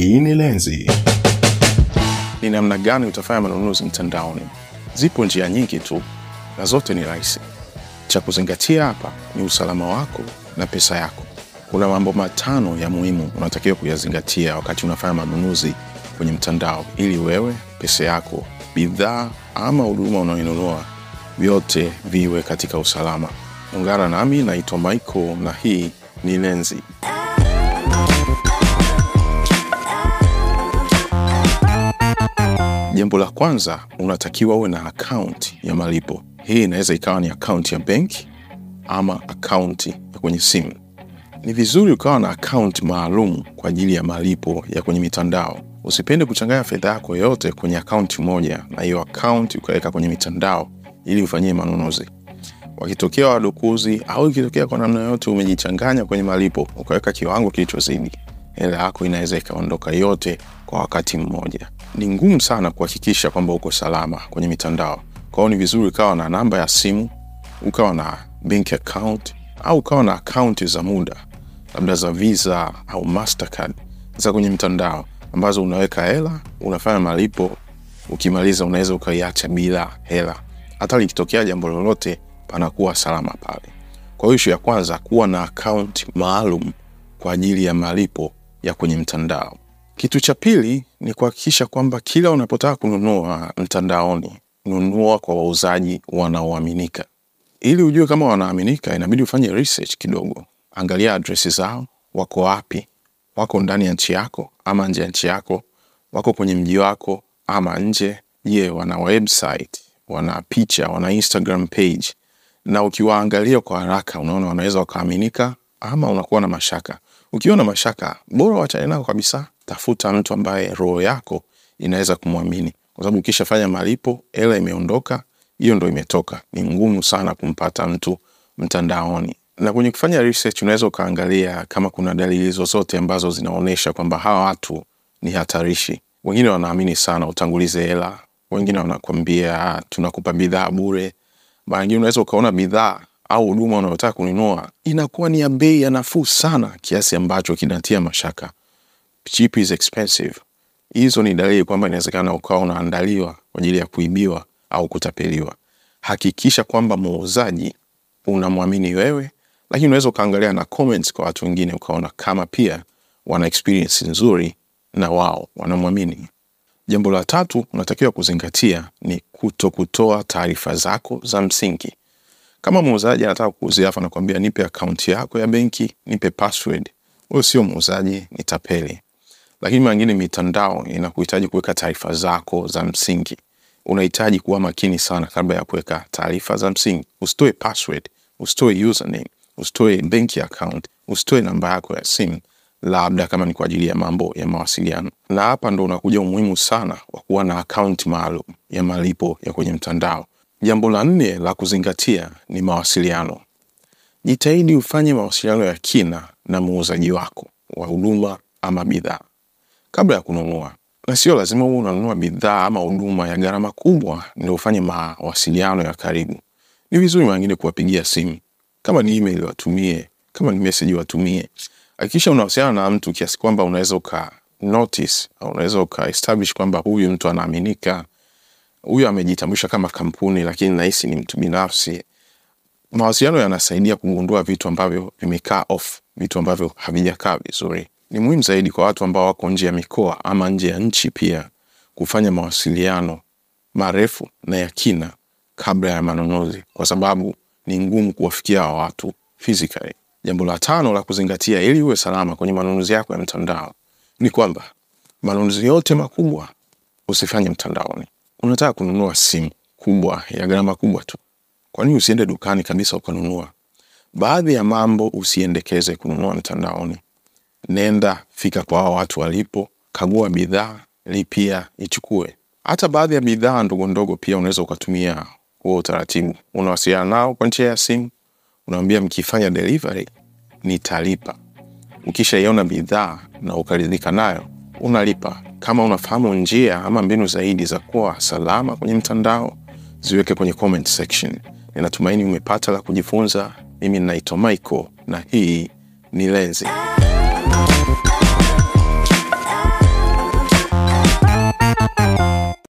Hii ni Lenzi. Ni namna gani utafanya manunuzi mtandaoni? Zipo njia nyingi tu na zote ni rahisi. Cha kuzingatia hapa ni usalama wako na pesa yako. Kuna mambo matano ya muhimu unatakiwa kuyazingatia wakati unafanya manunuzi kwenye mtandao, ili wewe, pesa yako, bidhaa ama huduma unaoinunua vyote viwe katika usalama. Ungana nami, naitwa Michael na hii ni Lenzi. Jambo la kwanza, unatakiwa uwe na akaunti ya malipo. Hii inaweza ikawa ni akaunti ya benki ama akaunti ya kwenye simu. Ni vizuri ukawa na akaunti maalum kwa ajili ya malipo ya kwenye mitandao. Usipende kuchanganya fedha yako yote kwenye akaunti moja, na hiyo akaunti ukaweka kwenye mitandao ili ufanyie manunuzi. Wakitokea wadukuzi au ikitokea kwa namna yoyote umejichanganya kwenye malipo, ukaweka kiwango kilichozidi, hela yako inaweza ikaondoka yote kwa wakati mmoja. Ni ngumu sana kuhakikisha kwamba uko salama kwenye mitandao. Kwa hiyo ni vizuri ukawa na namba ya simu, ukawa na bank account au ukawa na akaunti za muda, labda za Visa au Mastercard za kwenye mtandao ambazo unaweka hela, unafanya malipo, ukimaliza unaweza ukaiacha bila hela. Hata likitokea jambo lolote, panakuwa salama pale. Kwa hiyo ishu ya kwanza, kuwa na akaunti maalum kwa ajili ya malipo ya kwenye mtandao. Kitu cha pili ni kuhakikisha kwamba kila unapotaka kununua mtandaoni, nunua kwa wauzaji wanaoaminika. Ili ujue kama wanaaminika, inabidi ufanye research kidogo. Angalia adresi zao, wako wapi, wako ndani ya nchi yako ama nje ya nchi yako, wako kwenye mji wako ama nje. Je, wana website, wana picha, wana Instagram page? Na ukiwaangalia kwa haraka, unaona wanaweza wakaaminika ama unakuwa na mashaka. Ukiwa na mashaka, bora wachane nao kabisa. Tafuta mtu ambaye roho yako inaweza kumwamini, kwa sababu ukishafanya malipo, hela imeondoka, hiyo ndo imetoka. Ni ngumu sana kumpata mtu mtandaoni. Na kwenye kufanya research, unaweza ukaangalia kama kuna dalili zozote ambazo zinaonyesha kwamba hawa watu ni hatarishi. Wengine wanaamini sana utangulize hela, wengine wanakwambia tunakupa bidhaa bure. Mara nyingine unaweza ukaona bidhaa au huduma unayotaka kununua inakuwa ni ya bei ya nafuu sana kiasi ambacho kinatia mashaka. Cheap is expensive. Hizo ni dalili kwamba inawezekana ukawa unaandaliwa kwa ajili ya kuibiwa au kutapeliwa. Hakikisha kwamba muuzaji unamwamini wewe, lakini unaweza ukaangalia na comments kwa watu wengine ukaona kama pia wana experience nzuri na wao wanamwamini. Jambo la tatu unatakiwa kuzingatia ni kuto kutoa taarifa zako za msingi. Kama muuzaji anataka kuuzia afu anakuambia nipe akaunti yako ya benki, nipe password, huyo sio muuzaji, ni tapeli. Lakini mara nyingine mitandao inakuhitaji kuweka taarifa zako za msingi. Unahitaji kuwa makini sana kabla ya kuweka taarifa za msingi. Usitoe password, usitoe username, usitoe benki account, usitoe namba yako ya simu, labda kama ni kwa ajili ya mambo ya mawasiliano. Na hapa ndo unakuja umuhimu sana wa kuwa na akaunti maalum ya malipo ya kwenye mtandao. Jambo la nne la kuzingatia ni mawasiliano. Jitahidi ufanye mawasiliano ya kina na muuzaji wako wa huduma ama bidhaa kabla ya kununua, na sio lazima uwe unanunua bidhaa ama huduma ya gharama kubwa ndio ufanye mawasiliano ya karibu. Ni vizuri mara kuwapigia simu, kama ni email watumie, kama ni message watumie. Hakikisha unawasiliana na mtu kiasi kwamba unaweza uka notice au unaweza uka establish kwamba huyu mtu anaaminika, huyu amejitambulisha kama kampuni, lakini nahisi ni mtu binafsi. Mawasiliano yanasaidia kugundua vitu ambavyo vimekaa off, vitu ambavyo havijakaa vizuri. Ni muhimu zaidi kwa watu ambao wako nje ya mikoa ama nje ya nchi pia kufanya mawasiliano marefu na ya kina kabla ya manunuzi, kwa sababu ni ngumu kuwafikia hawa watu physically. Jambo la tano la kuzingatia ili uwe salama kwenye manunuzi yako ya mtandao ni kwamba manunuzi yote makubwa usifanye mtandaoni. Unataka kununua simu kubwa ya gharama kubwa tu, kwa nini usiende dukani kabisa ukanunua? Baadhi ya mambo usiendekeze kununua mtandaoni. Nenda fika kwa hao watu walipo, kagua bidhaa, lipia, ichukue. Hata baadhi ya bidhaa ndogo ndogo pia unaweza ukatumia huo utaratibu. Unawasiliana nao kwa njia ya simu, unawambia mkifanya delivery nitalipa. Ukishaiona bidhaa na ukaridhika nayo, unalipa. Kama unafahamu njia ama mbinu zaidi za kuwa salama kwenye mtandao, ziweke kwenye comment section. Ninatumaini umepata la kujifunza. Mimi ninaitwa Michael na hii ni Lenzi.